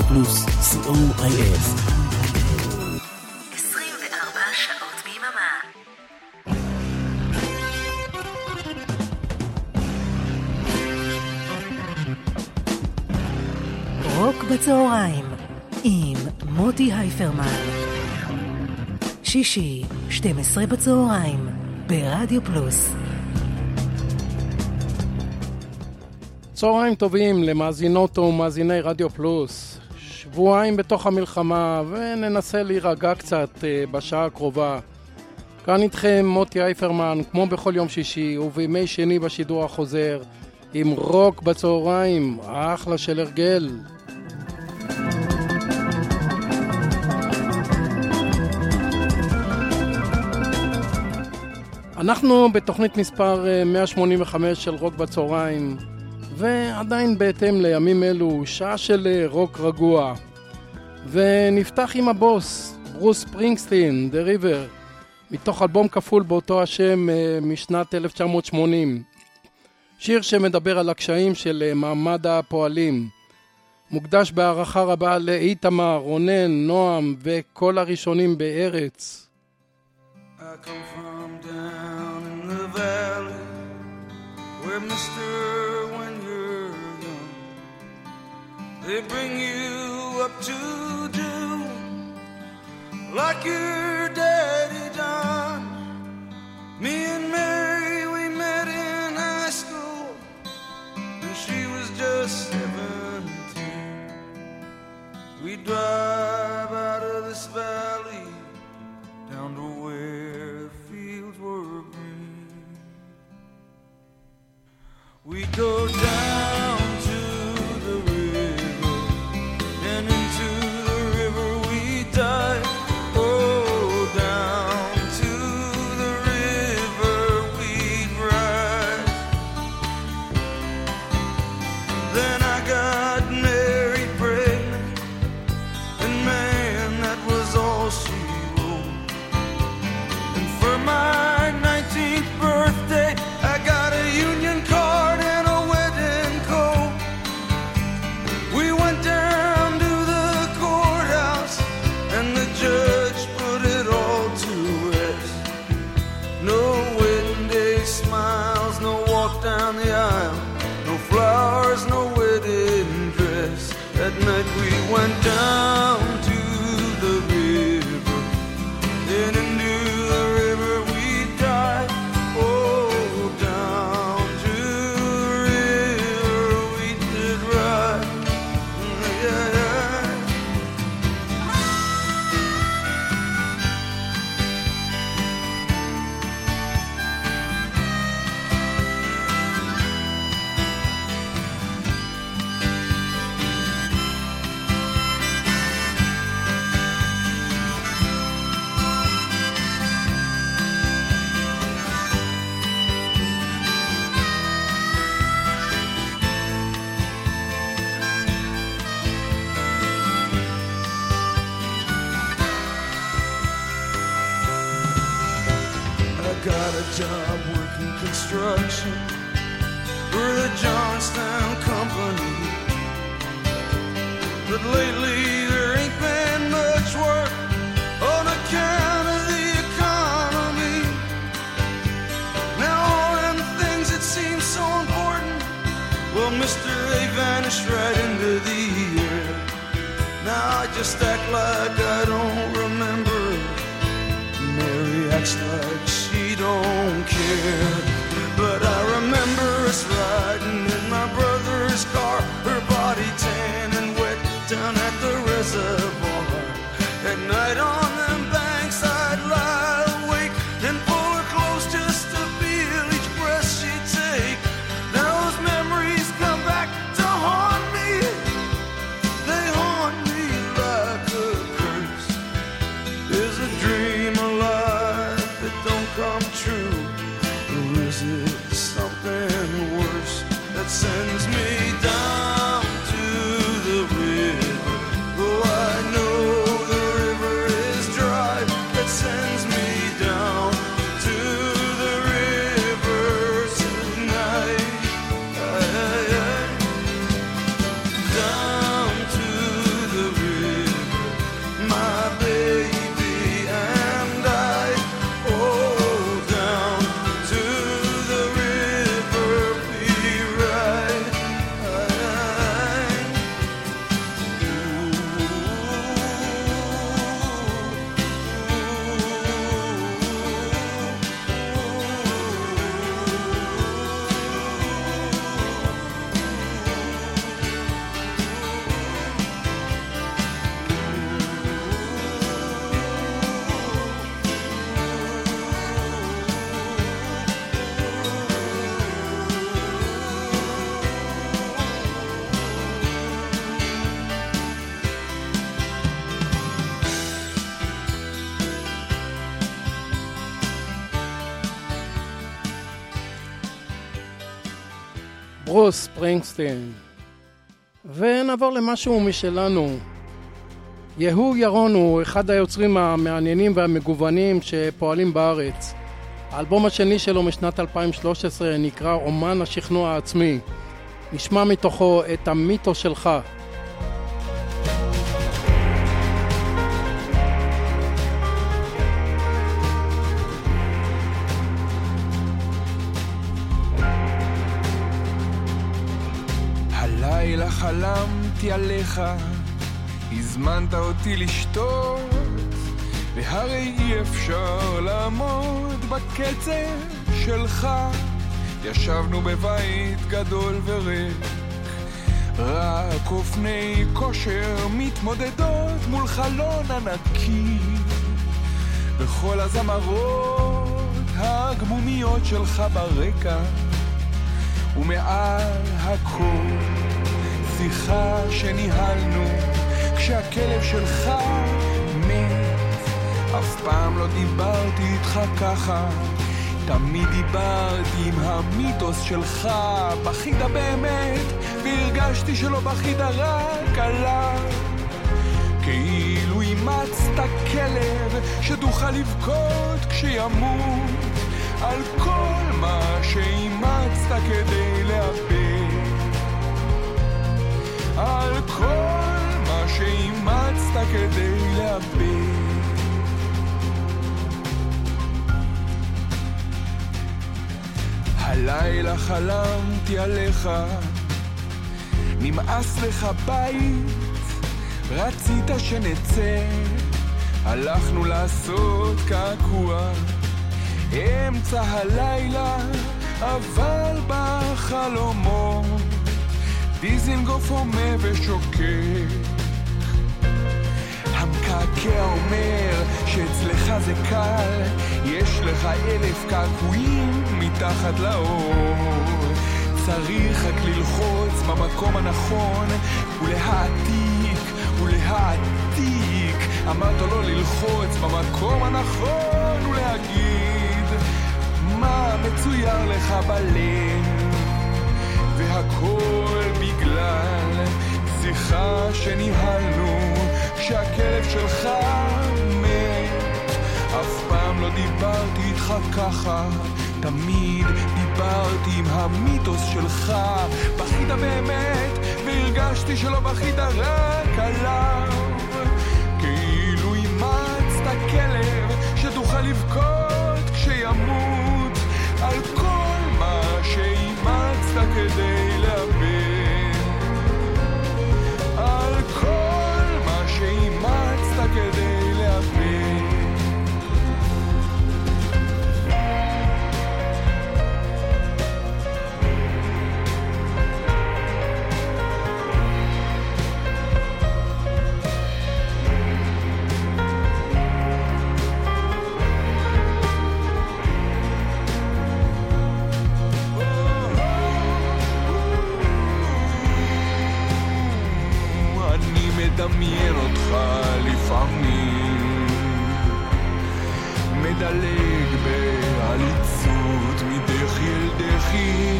רדיו פלוס, co.il. 24 שעות ביממה. רוק בצהריים עם מוטי הייפרמן. שישי, 12 בצהריים, ברדיו פלוס. צהריים טובים למאזינות ומאזיני רדיו פלוס. שבועיים בתוך המלחמה וננסה להירגע קצת אה, בשעה הקרובה. כאן איתכם מוטי אייפרמן, כמו בכל יום שישי ובימי שני בשידור החוזר, עם רוק בצהריים, אחלה של הרגל. אנחנו בתוכנית מספר 185 אה, של רוק בצהריים, ועדיין בהתאם לימים אלו, שעה של אה, רוק רגוע. ונפתח עם הבוס, ברוס פרינגסטין, The River, מתוך אלבום כפול באותו השם אה, משנת 1980. שיר שמדבר על הקשיים של מעמד הפועלים. מוקדש בהערכה רבה לאיתמר, רונן, נועם וכל הראשונים בארץ. I come from down in the valley where mister they bring you up to do like your daddy done. Me and Mary we met in high school and she was just 17 we drive out of this valley just act like I don't remember. Mary acts like she don't care. ברוס פרינגסטין. ונעבור למשהו משלנו. יהוא ירון הוא אחד היוצרים המעניינים והמגוונים שפועלים בארץ. האלבום השני שלו משנת 2013 נקרא אומן השכנוע העצמי. נשמע מתוכו את המיתו שלך. חלמתי עליך, הזמנת אותי לשתות, והרי אי אפשר לעמוד בקצב שלך. ישבנו בבית גדול וריק, רק אופני כושר מתמודדות מול חלון ענקי, וכל הזמרות הגמומיות שלך ברקע, ומעל הכל שיחה שניהלנו כשהכלב שלך מת. אף פעם לא דיברתי איתך ככה תמיד דיברתי עם המיתוס שלך, בכית באמת, והרגשתי שלא בכית רק עליו. כאילו אימצת כלב שתוכל לבכות כשימות על כל מה שאימצת כדי לאבד. על כל מה שאימצת כדי לאבד. הלילה חלמתי עליך, נמאס לך בית, רצית שנצא, הלכנו לעשות קעקוע, אמצע הלילה, אבל בחלומות, דיזינגוף הומה ושוקק. המקעקע אומר שאצלך זה קל, יש לך אלף קעקועים מתחת לאור. צריך רק ללחוץ במקום הנכון ולהעתיק ולהעתיק. אמרת לו ללחוץ במקום הנכון ולהגיד מה מצויר לך בלב והכל בגלל שיחה שניהלנו כשהכלב שלך מת. אף פעם לא דיברתי איתך ככה, תמיד דיברתי עם המיתוס שלך. בכית באמת, והרגשתי שלא בכית רק עליו. כאילו אימצת כלב שתוכל לבכות כשימות על כל מה שאימצת כדי מדמיין אותך לפעמים. מדלג בעליצות מדחי אל דחי.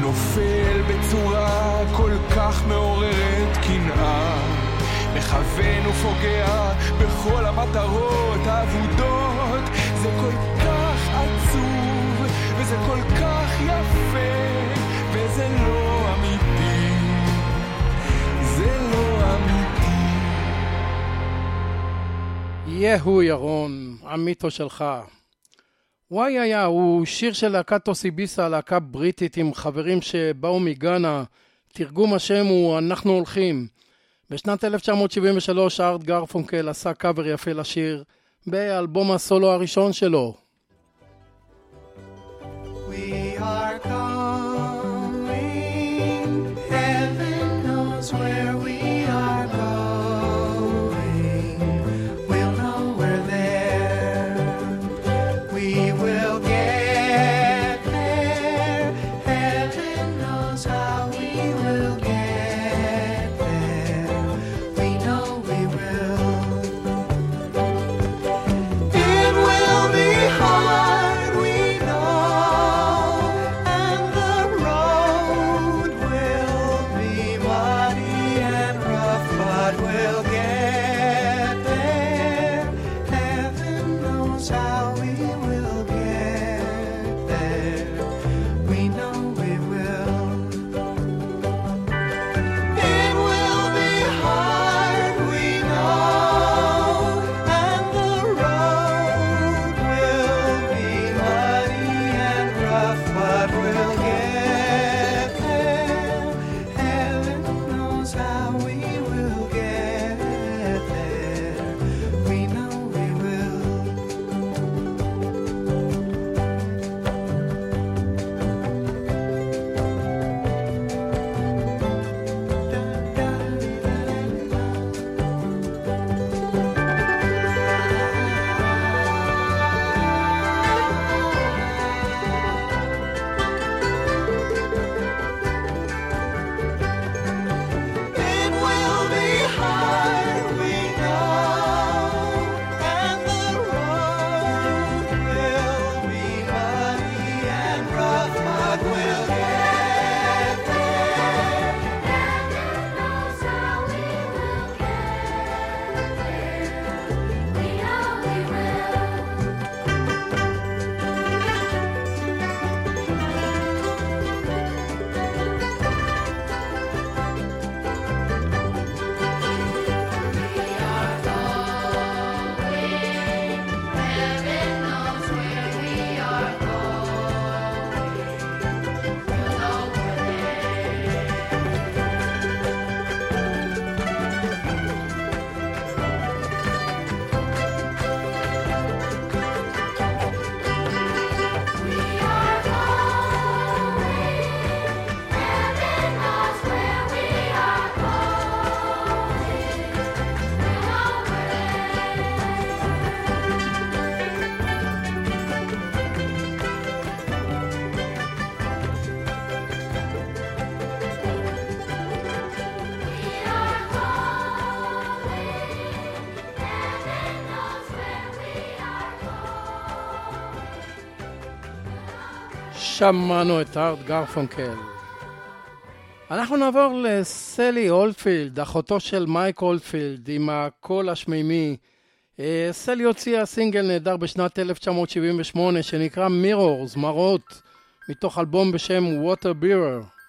נופל בצורה כל כך מעוררת קנאה. מכוון ופוגע בכל המטרות האבודות. זה כל כך עצוב וזה כל כך יפה וזה לא יהו ירון, המיתו שלך. וואי היה הוא שיר של להקת טוסיביסה, להקה בריטית עם חברים שבאו מגאנה. תרגום השם הוא "אנחנו הולכים". בשנת 1973 ארט גרפונקל עשה קאבר יפה לשיר באלבום הסולו הראשון שלו. We are שמענו את ארט גרפונקל. אנחנו נעבור לסלי אולדפילד, אחותו של מייק אולדפילד, עם הקול השמימי. אה, סלי הוציאה סינגל נהדר בשנת 1978 שנקרא מירור, מראות, מתוך אלבום בשם Water Bearer.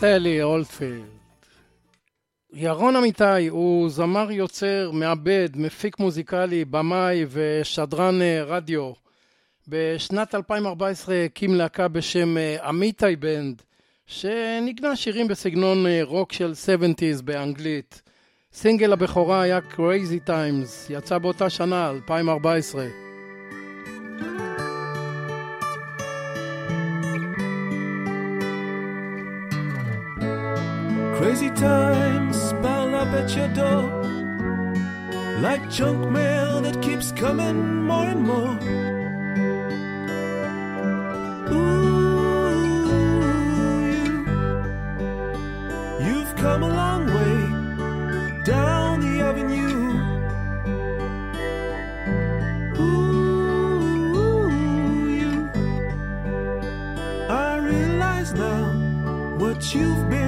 סלי אולדפילד. ירון אמיתי הוא זמר יוצר, מעבד, מפיק מוזיקלי, במאי ושדרן אה, רדיו. בשנת 2014 הקים להקה בשם אה, אמיתי בנד, שנגנה שירים בסגנון אה, רוק של 70's באנגלית. סינגל הבכורה היה Crazy Times, יצא באותה שנה, 2014. Crazy times pile up at your door. Like junk mail that keeps coming more and more. Ooh, you, you've come a long way down the avenue. Ooh, you, I realize now what you've been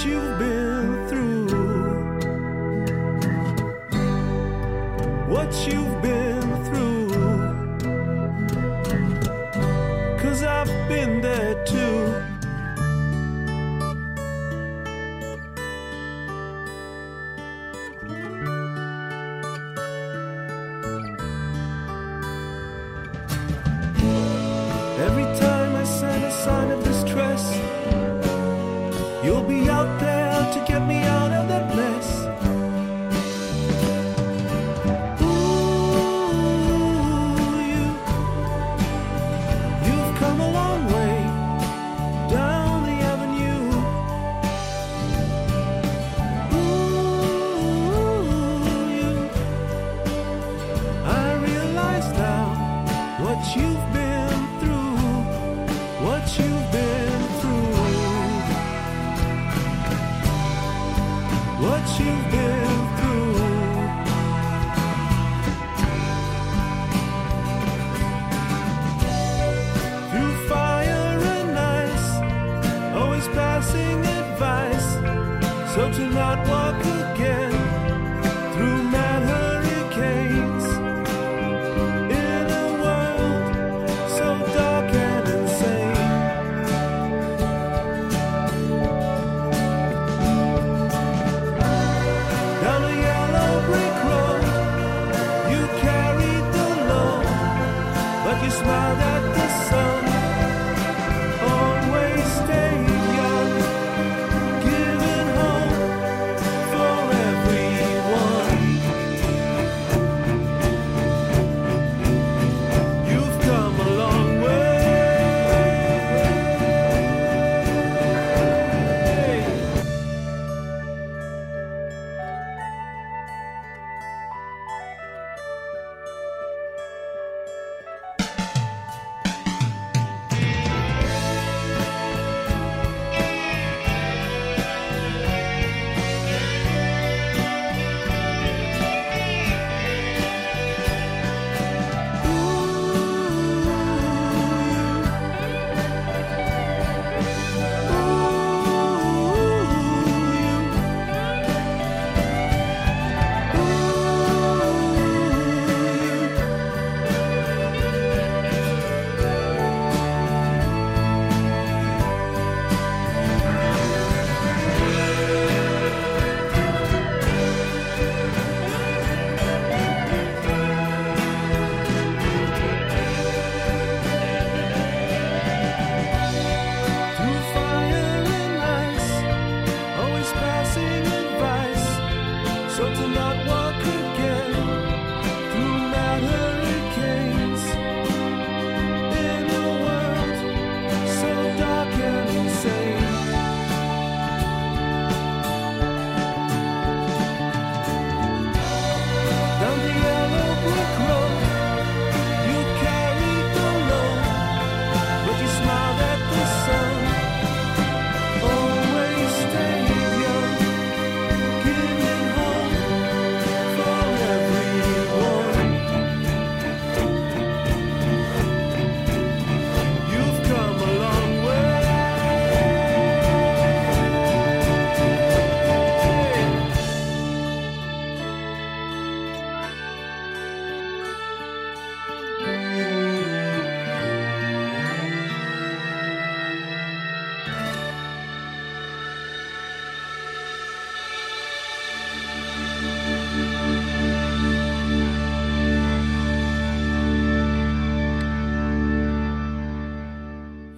you've been through. What you've been through. Cause I've been there too.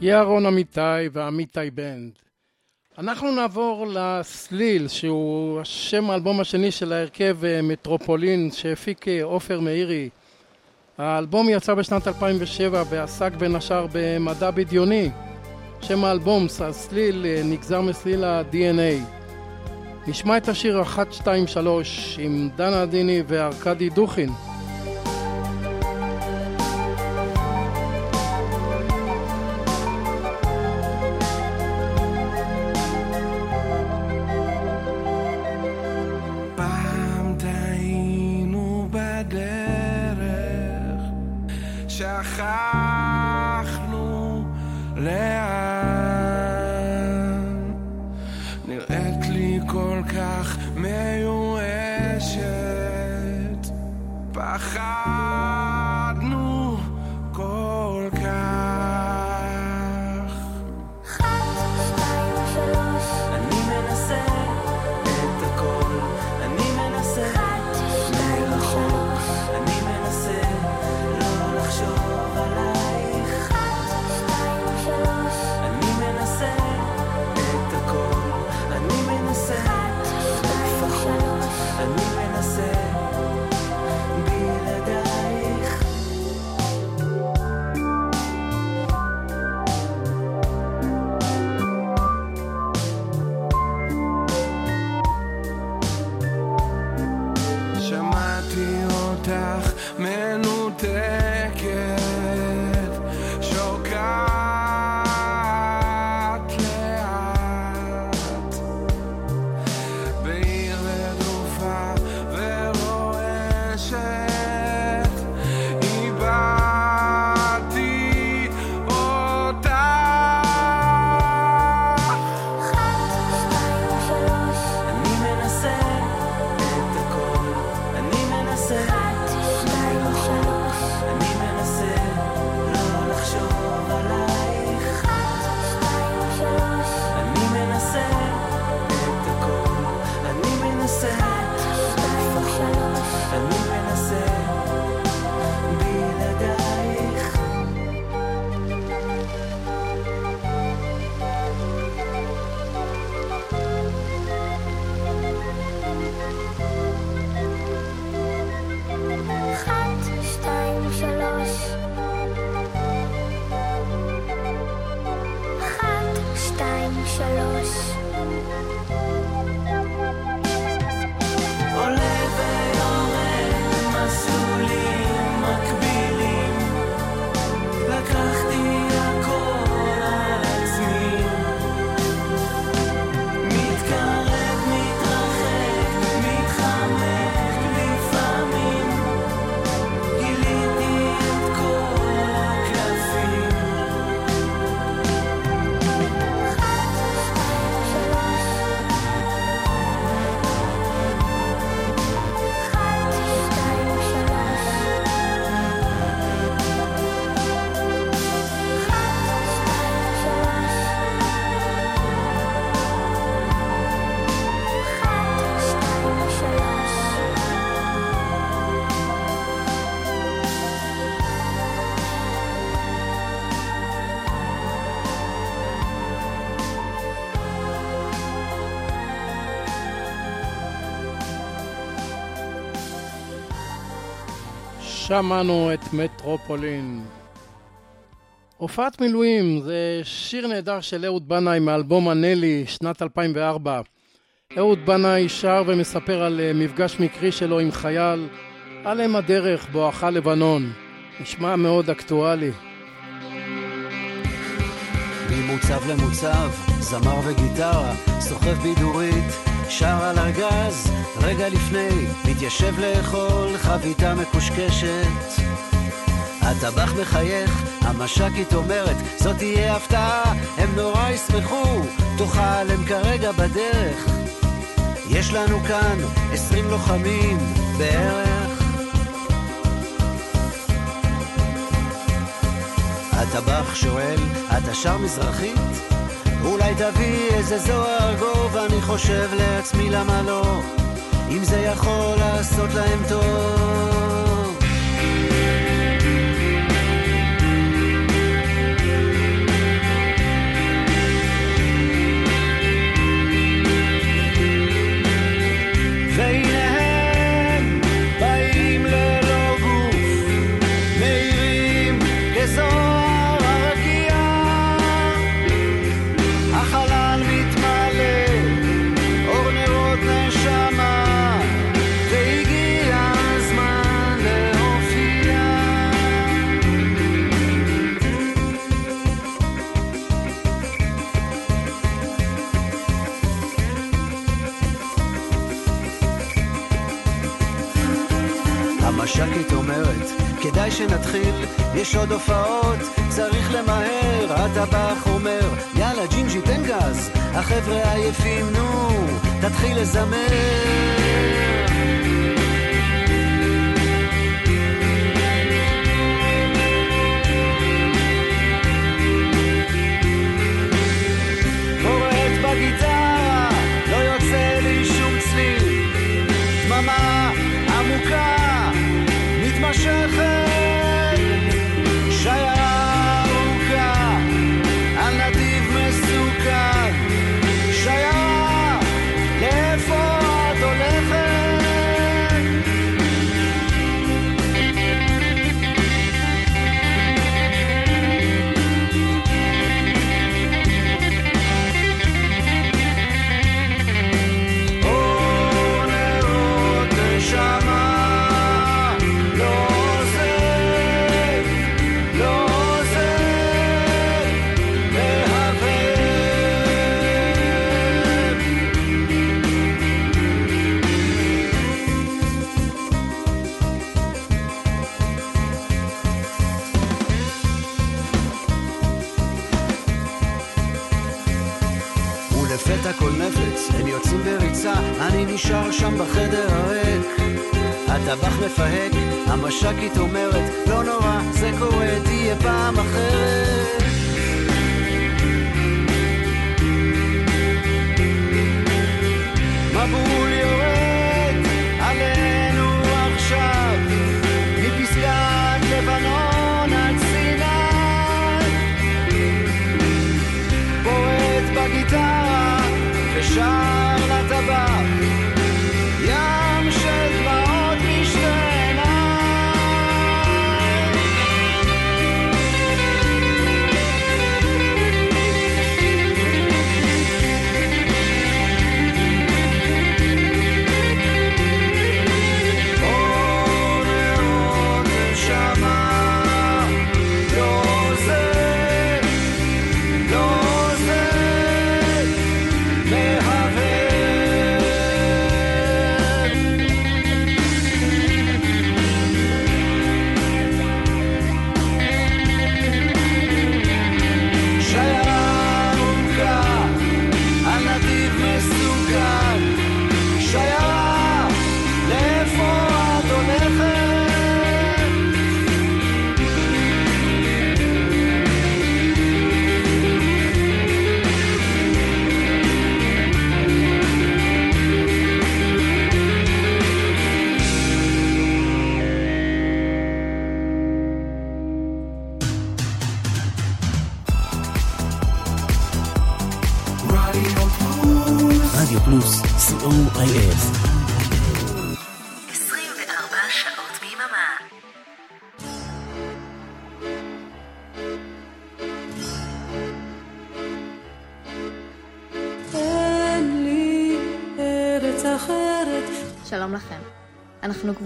ירון אמיתי ואמיתי בנד. אנחנו נעבור לסליל, שהוא שם האלבום השני של ההרכב אה, מטרופולין שהפיק אה, עופר מאירי. האלבום יצא בשנת 2007 ועסק בין השאר במדע בדיוני. שם האלבום, הסליל, אה, נגזר מסליל ה-DNA. נשמע את השיר 1, 2, 3 עם דנה דיני וארכדי דוכין. שמענו את מטרופולין. הופעת מילואים זה שיר נהדר של אהוד בנאי מאלבום הנלי, שנת 2004. אהוד בנאי שר ומספר על אה, מפגש מקרי שלו עם חייל על אם הדרך בואכה לבנון. נשמע מאוד אקטואלי. ממוצב למוצב, זמר וגיטרה, סוחב בידורית, שר על ארגז, רגע לפני, מתיישב לאכול חביתה מקושקשת. הטבח מחייך, המש"קית אומרת, זאת תהיה הפתעה, הם נורא ישמחו, תאכל, הם כרגע בדרך. יש לנו כאן עשרים לוחמים בערך. הטבח שואל, אתה שר מזרחית? אולי תביא איזה זוהר גוב, אני חושב לעצמי למה לא, אם זה יכול לעשות להם טוב. שנתחיל, יש עוד הופעות, צריך למהר. הטבח אומר, יאללה ג'ינג'י תן גז, החבר'ה עייפים, נו, תתחיל לזמר. קוראת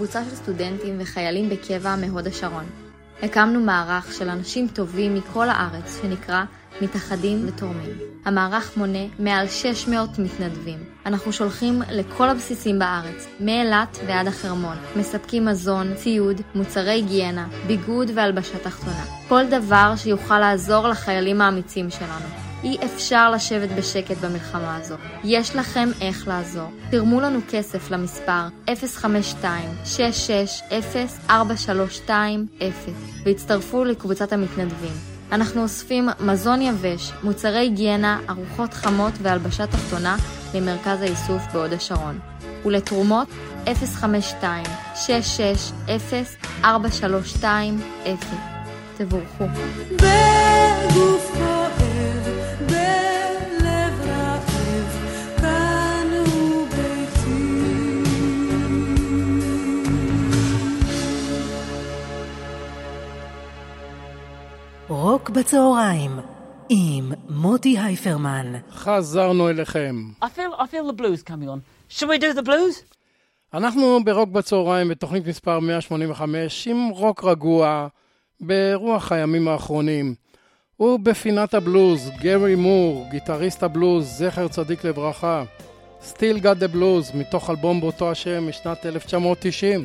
קבוצה של סטודנטים וחיילים בקבע מהוד השרון. הקמנו מערך של אנשים טובים מכל הארץ שנקרא מתאחדים ותורמים. המערך מונה מעל 600 מתנדבים. אנחנו שולחים לכל הבסיסים בארץ, מאילת ועד החרמון. מספקים מזון, ציוד, מוצרי היגיינה, ביגוד והלבשה תחתונה. כל דבר שיוכל לעזור לחיילים האמיצים שלנו. אי אפשר לשבת בשקט במלחמה הזו. יש לכם איך לעזור. תרמו לנו כסף למספר 052-660-4320 והצטרפו לקבוצת המתנדבים. אנחנו אוספים מזון יבש, מוצרי היגיינה, ארוחות חמות והלבשה תחתונה למרכז האיסוף בהוד השרון. ולתרומות 052-660-4320 תבורכו. בגוף רוק בצהריים עם מוטי הייפרמן. חזרנו אליכם. I feel I feel the blues coming on. Shall we do the blues? אנחנו ברוק בצהריים בתוכנית מספר 185 עם רוק רגוע ברוח הימים האחרונים. ובפינת הבלוז, גרי מור, גיטריסט הבלוז, זכר צדיק לברכה. Still Got the Blues, מתוך אלבום באותו השם משנת 1990.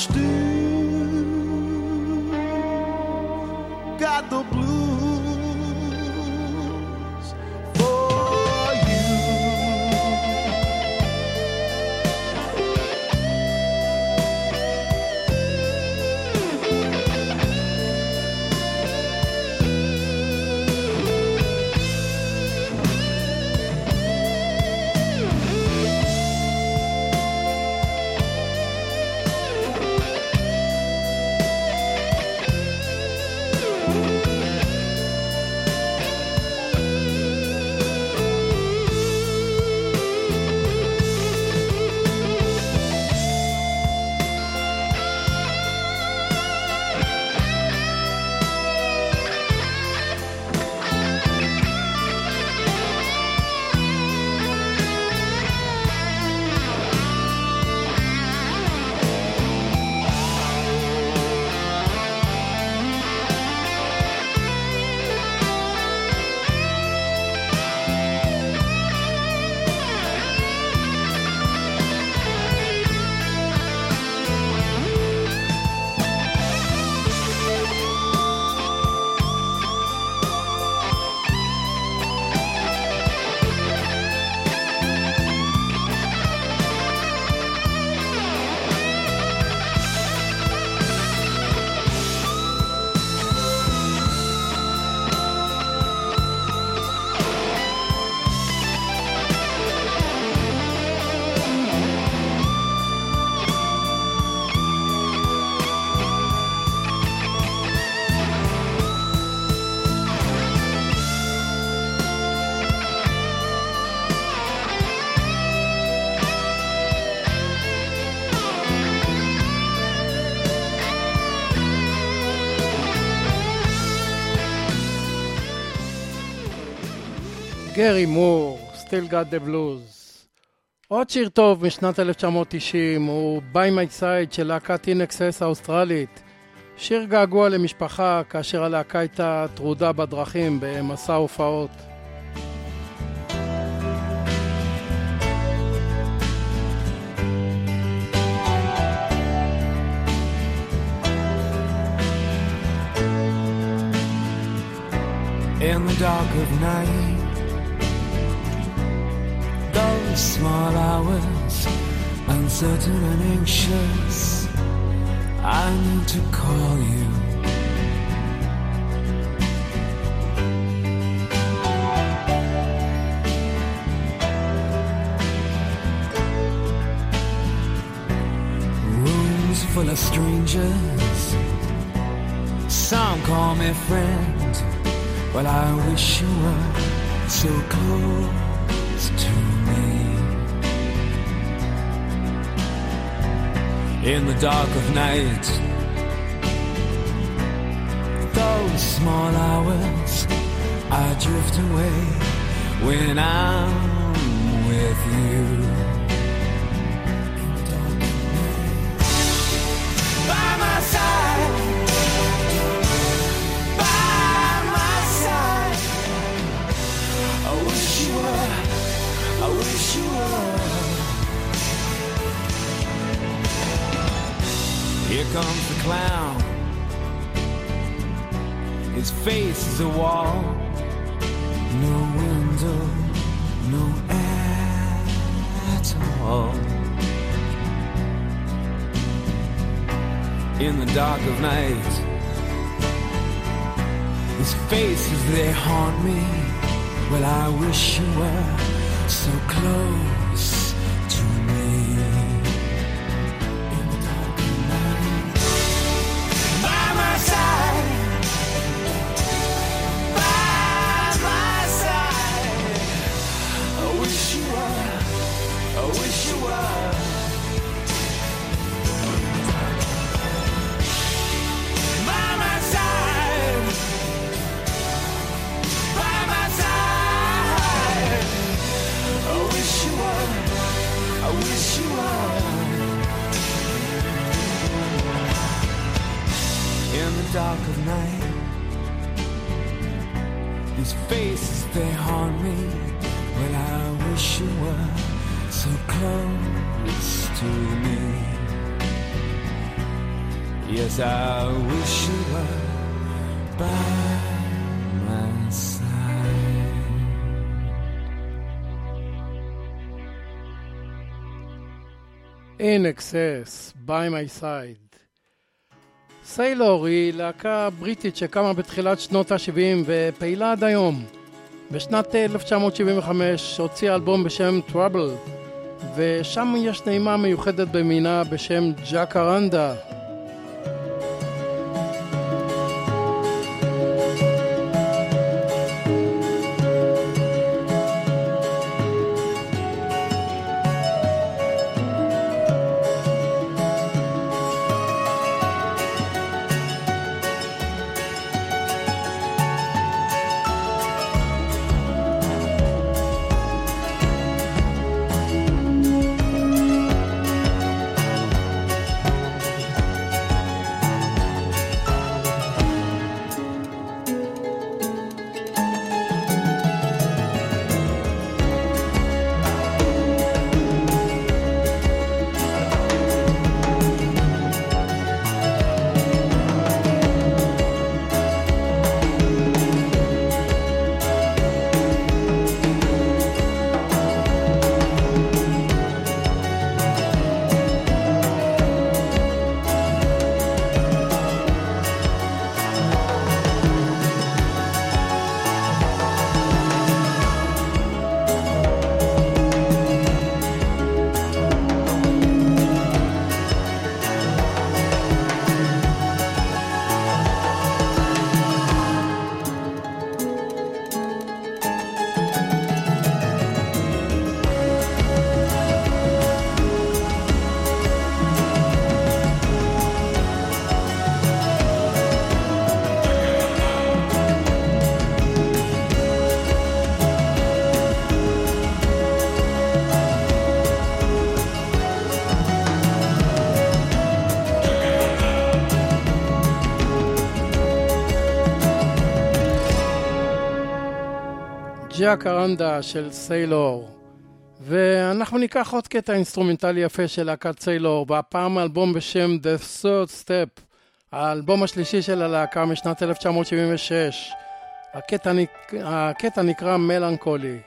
stuur. גרי מור, Still Got the Blues. עוד שיר טוב משנת 1990 הוא By My Side של להקת אינקסס האוסטרלית. שיר געגוע למשפחה כאשר הלהקה הייתה טרודה בדרכים במסע הופעות. in the dark of night. Small hours, uncertain and anxious, I need to call you. Rooms full of strangers, some call me friend. Well, I wish you were so close to me. In the dark of night, those small hours, I drift away when I'm with you. By my side. By my side. I wish you were. I wish you were. Here comes the clown. His face is a wall. No window, no air at all. In the dark of night. His faces, they haunt me. Well, I wish you were so close Excess, by my side. סיילור היא להקה בריטית שקמה בתחילת שנות ה-70 ופעילה עד היום. בשנת 1975 הוציאה אלבום בשם Trouble, ושם יש נעימה מיוחדת במינה בשם ג'קרנדה. ג'קרנדה של סיילור. ואנחנו ניקח עוד קטע אינסטרומנטלי יפה של להקת סיילור, והפעם אלבום בשם The Third Step, האלבום השלישי של הלהקה משנת 1976. הקטע, נק... הקטע נקרא מלנכולי.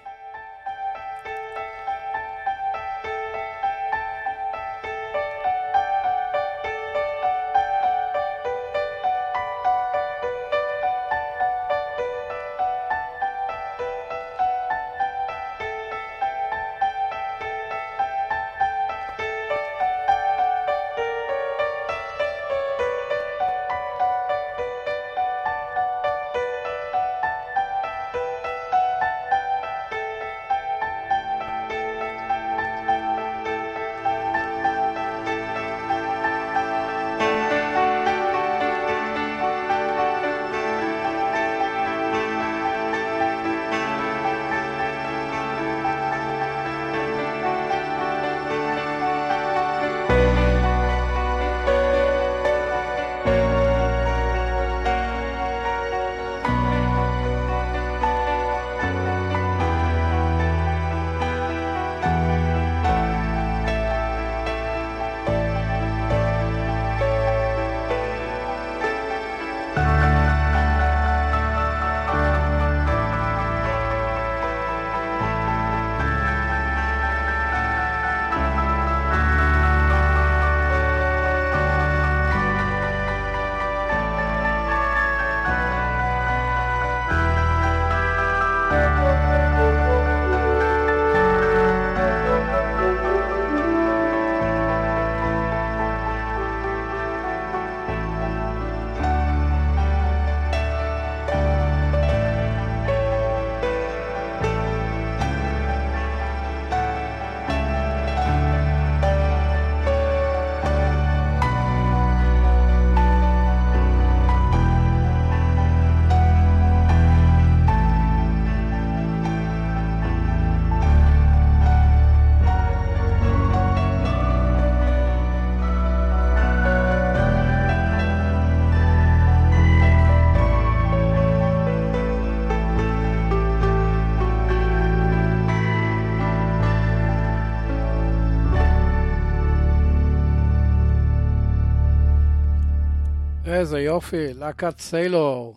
איזה יופי, להקת סיילור.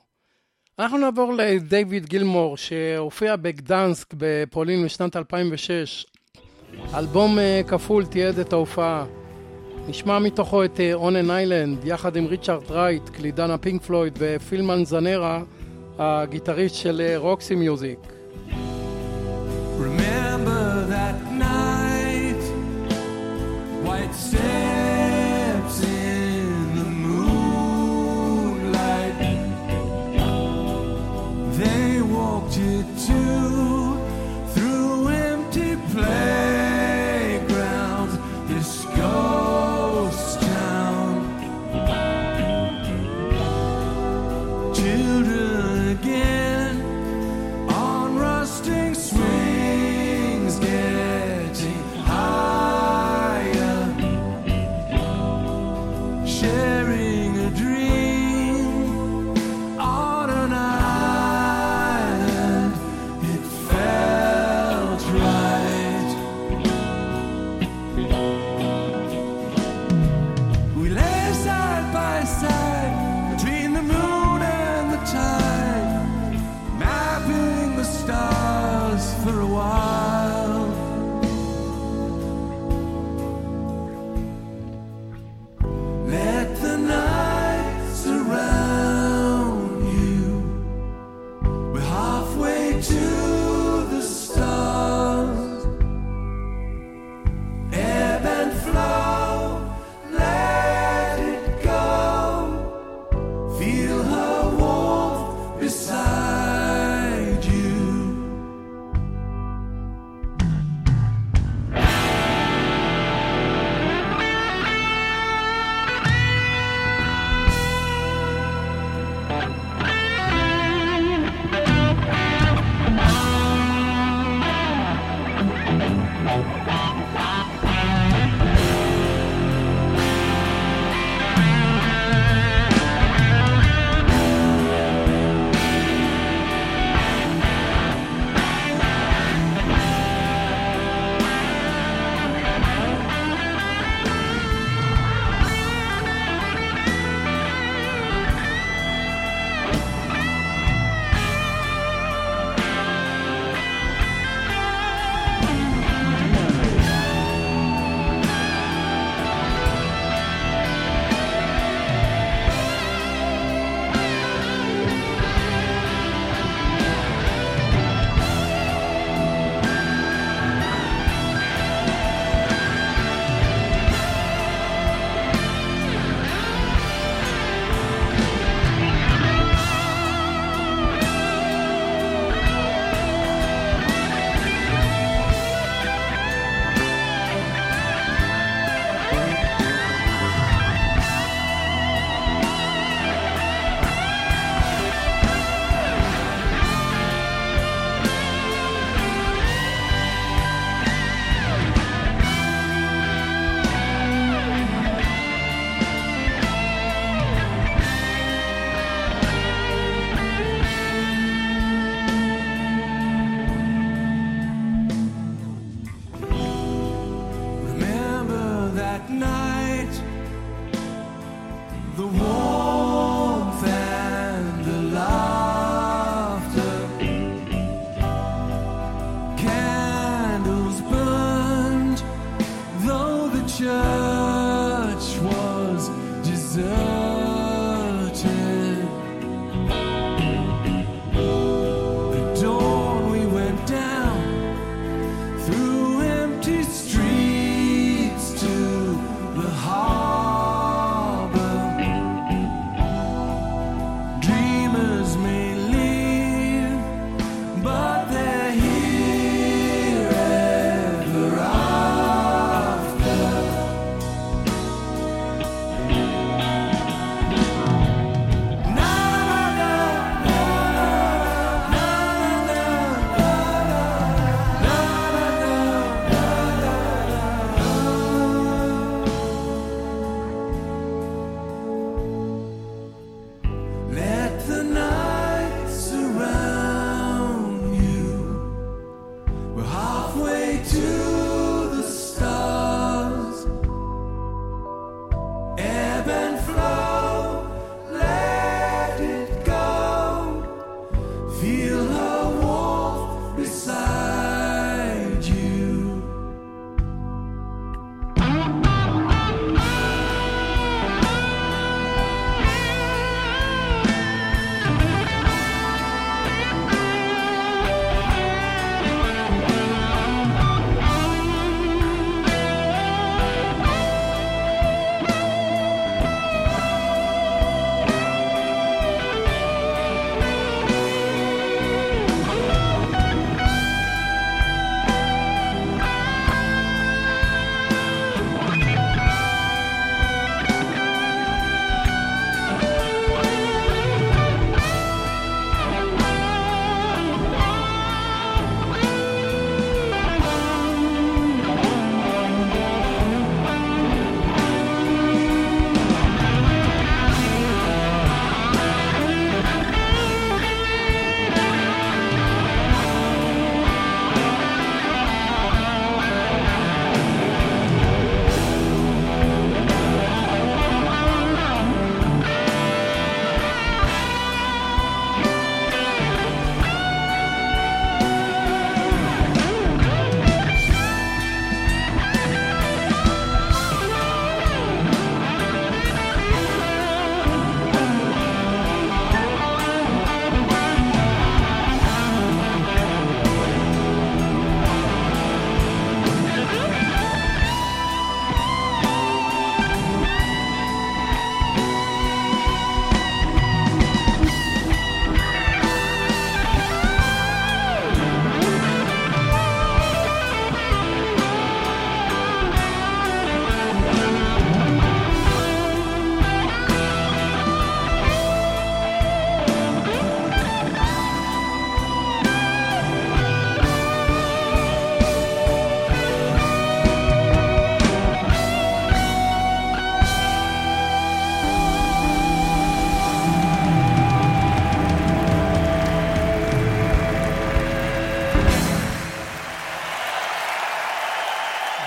אנחנו נעבור לדייוויד גילמור, שהופיע בגדנסק בפולין בשנת 2006. אלבום אה, כפול תיעד את ההופעה. נשמע מתוכו את אה, On an Island, יחד עם ריצ'ארד רייט, קלידן הפינק פלויד ופיל מנזנרה, הגיטריסט של אה, רוקסי מיוזיק. Remember that night, white sand. to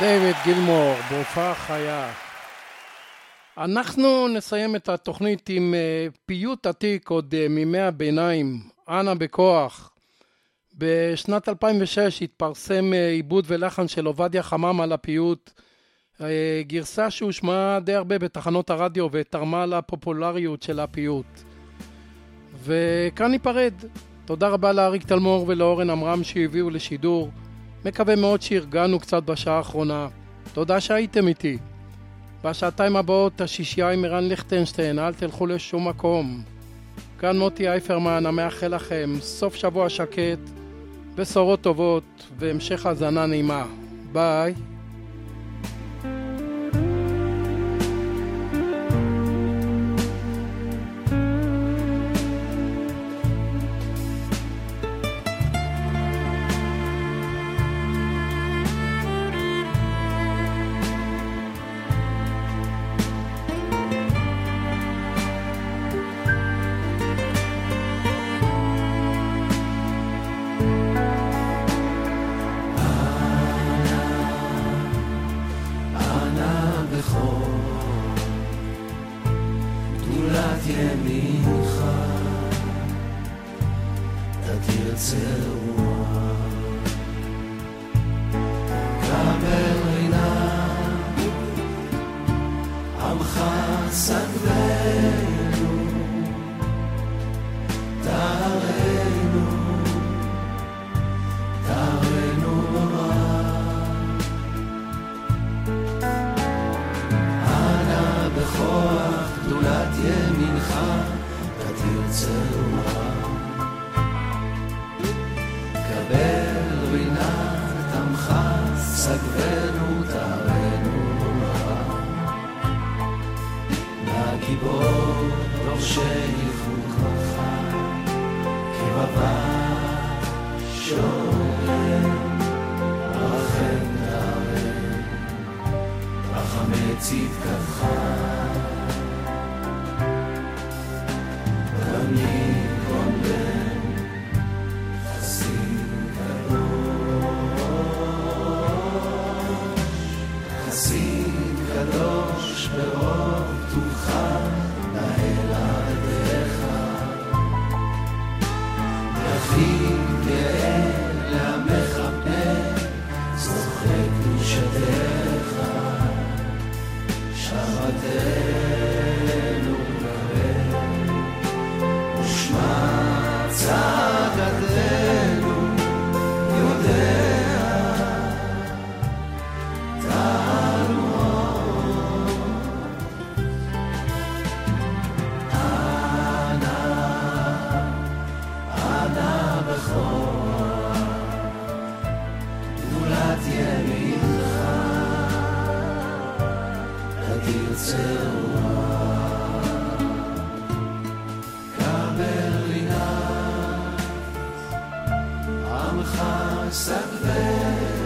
דיוויד גילמור, בהופעה חיה. אנחנו נסיים את התוכנית עם אה, פיוט עתיק עוד אה, מימי הביניים, אנא בכוח. בשנת 2006 התפרסם אה, עיבוד ולחן של עובדיה חמם על הפיוט, גרסה שהושמעה די הרבה בתחנות הרדיו ותרמה לפופולריות של הפיוט. וכאן ניפרד. תודה רבה לאריק תלמור ולאורן עמרם שהביאו לשידור. מקווה מאוד שהרגענו קצת בשעה האחרונה. תודה שהייתם איתי. בשעתיים הבאות השישייה עם ערן ליכטנשטיין, אל תלכו לשום מקום. כאן מוטי אייפרמן, המאחל לכם סוף שבוע שקט, בשורות טובות והמשך האזנה נעימה. ביי. עמך סגבנו, Something.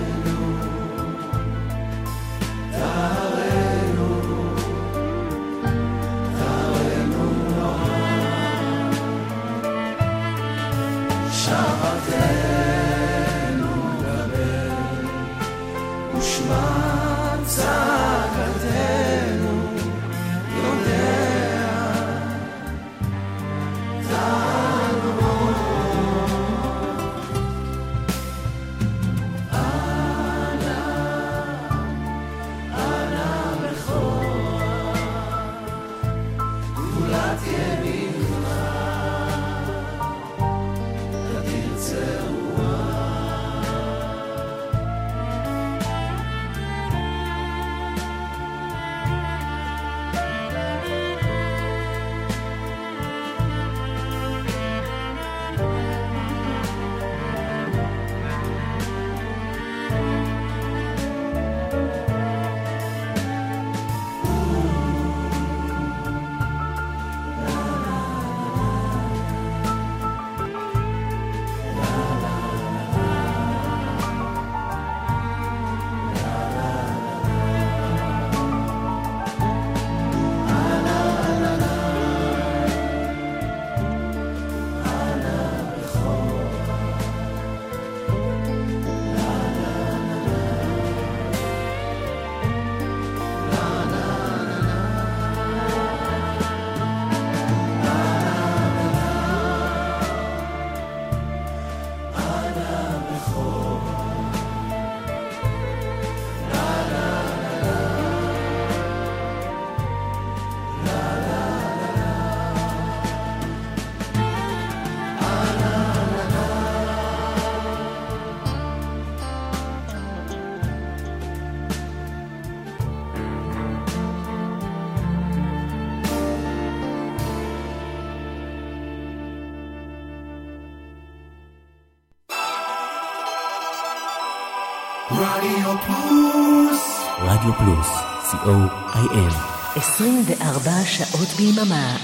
רדיו פלוס. רדיו פלוס, co.il 24 שעות ביממה.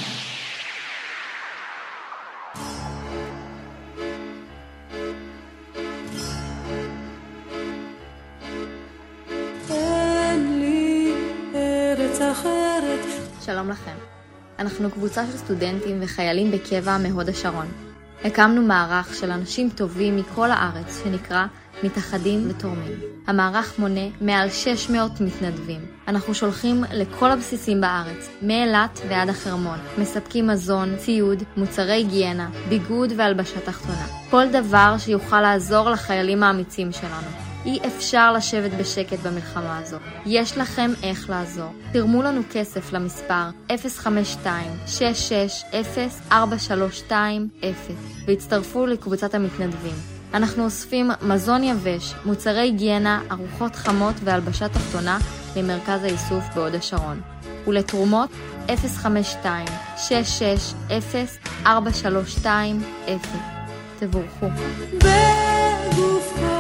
שלום לכם. אנחנו קבוצה של סטודנטים וחיילים בקבע מהוד השרון. הקמנו מערך של אנשים טובים מכל הארץ שנקרא מתאחדים ותורמים. המערך מונה מעל 600 מתנדבים. אנחנו שולחים לכל הבסיסים בארץ, מאילת ועד החרמון. מספקים מזון, ציוד, מוצרי היגיינה, ביגוד והלבשה תחתונה. כל דבר שיוכל לעזור לחיילים האמיצים שלנו. אי אפשר לשבת בשקט במלחמה הזו. יש לכם איך לעזור. תרמו לנו כסף למספר 052-660-4320 והצטרפו לקבוצת המתנדבים. אנחנו אוספים מזון יבש, מוצרי היגיינה, ארוחות חמות והלבשה תחתונה למרכז האיסוף בהוד השרון. ולתרומות 052-660-4320 תבורכו. ב-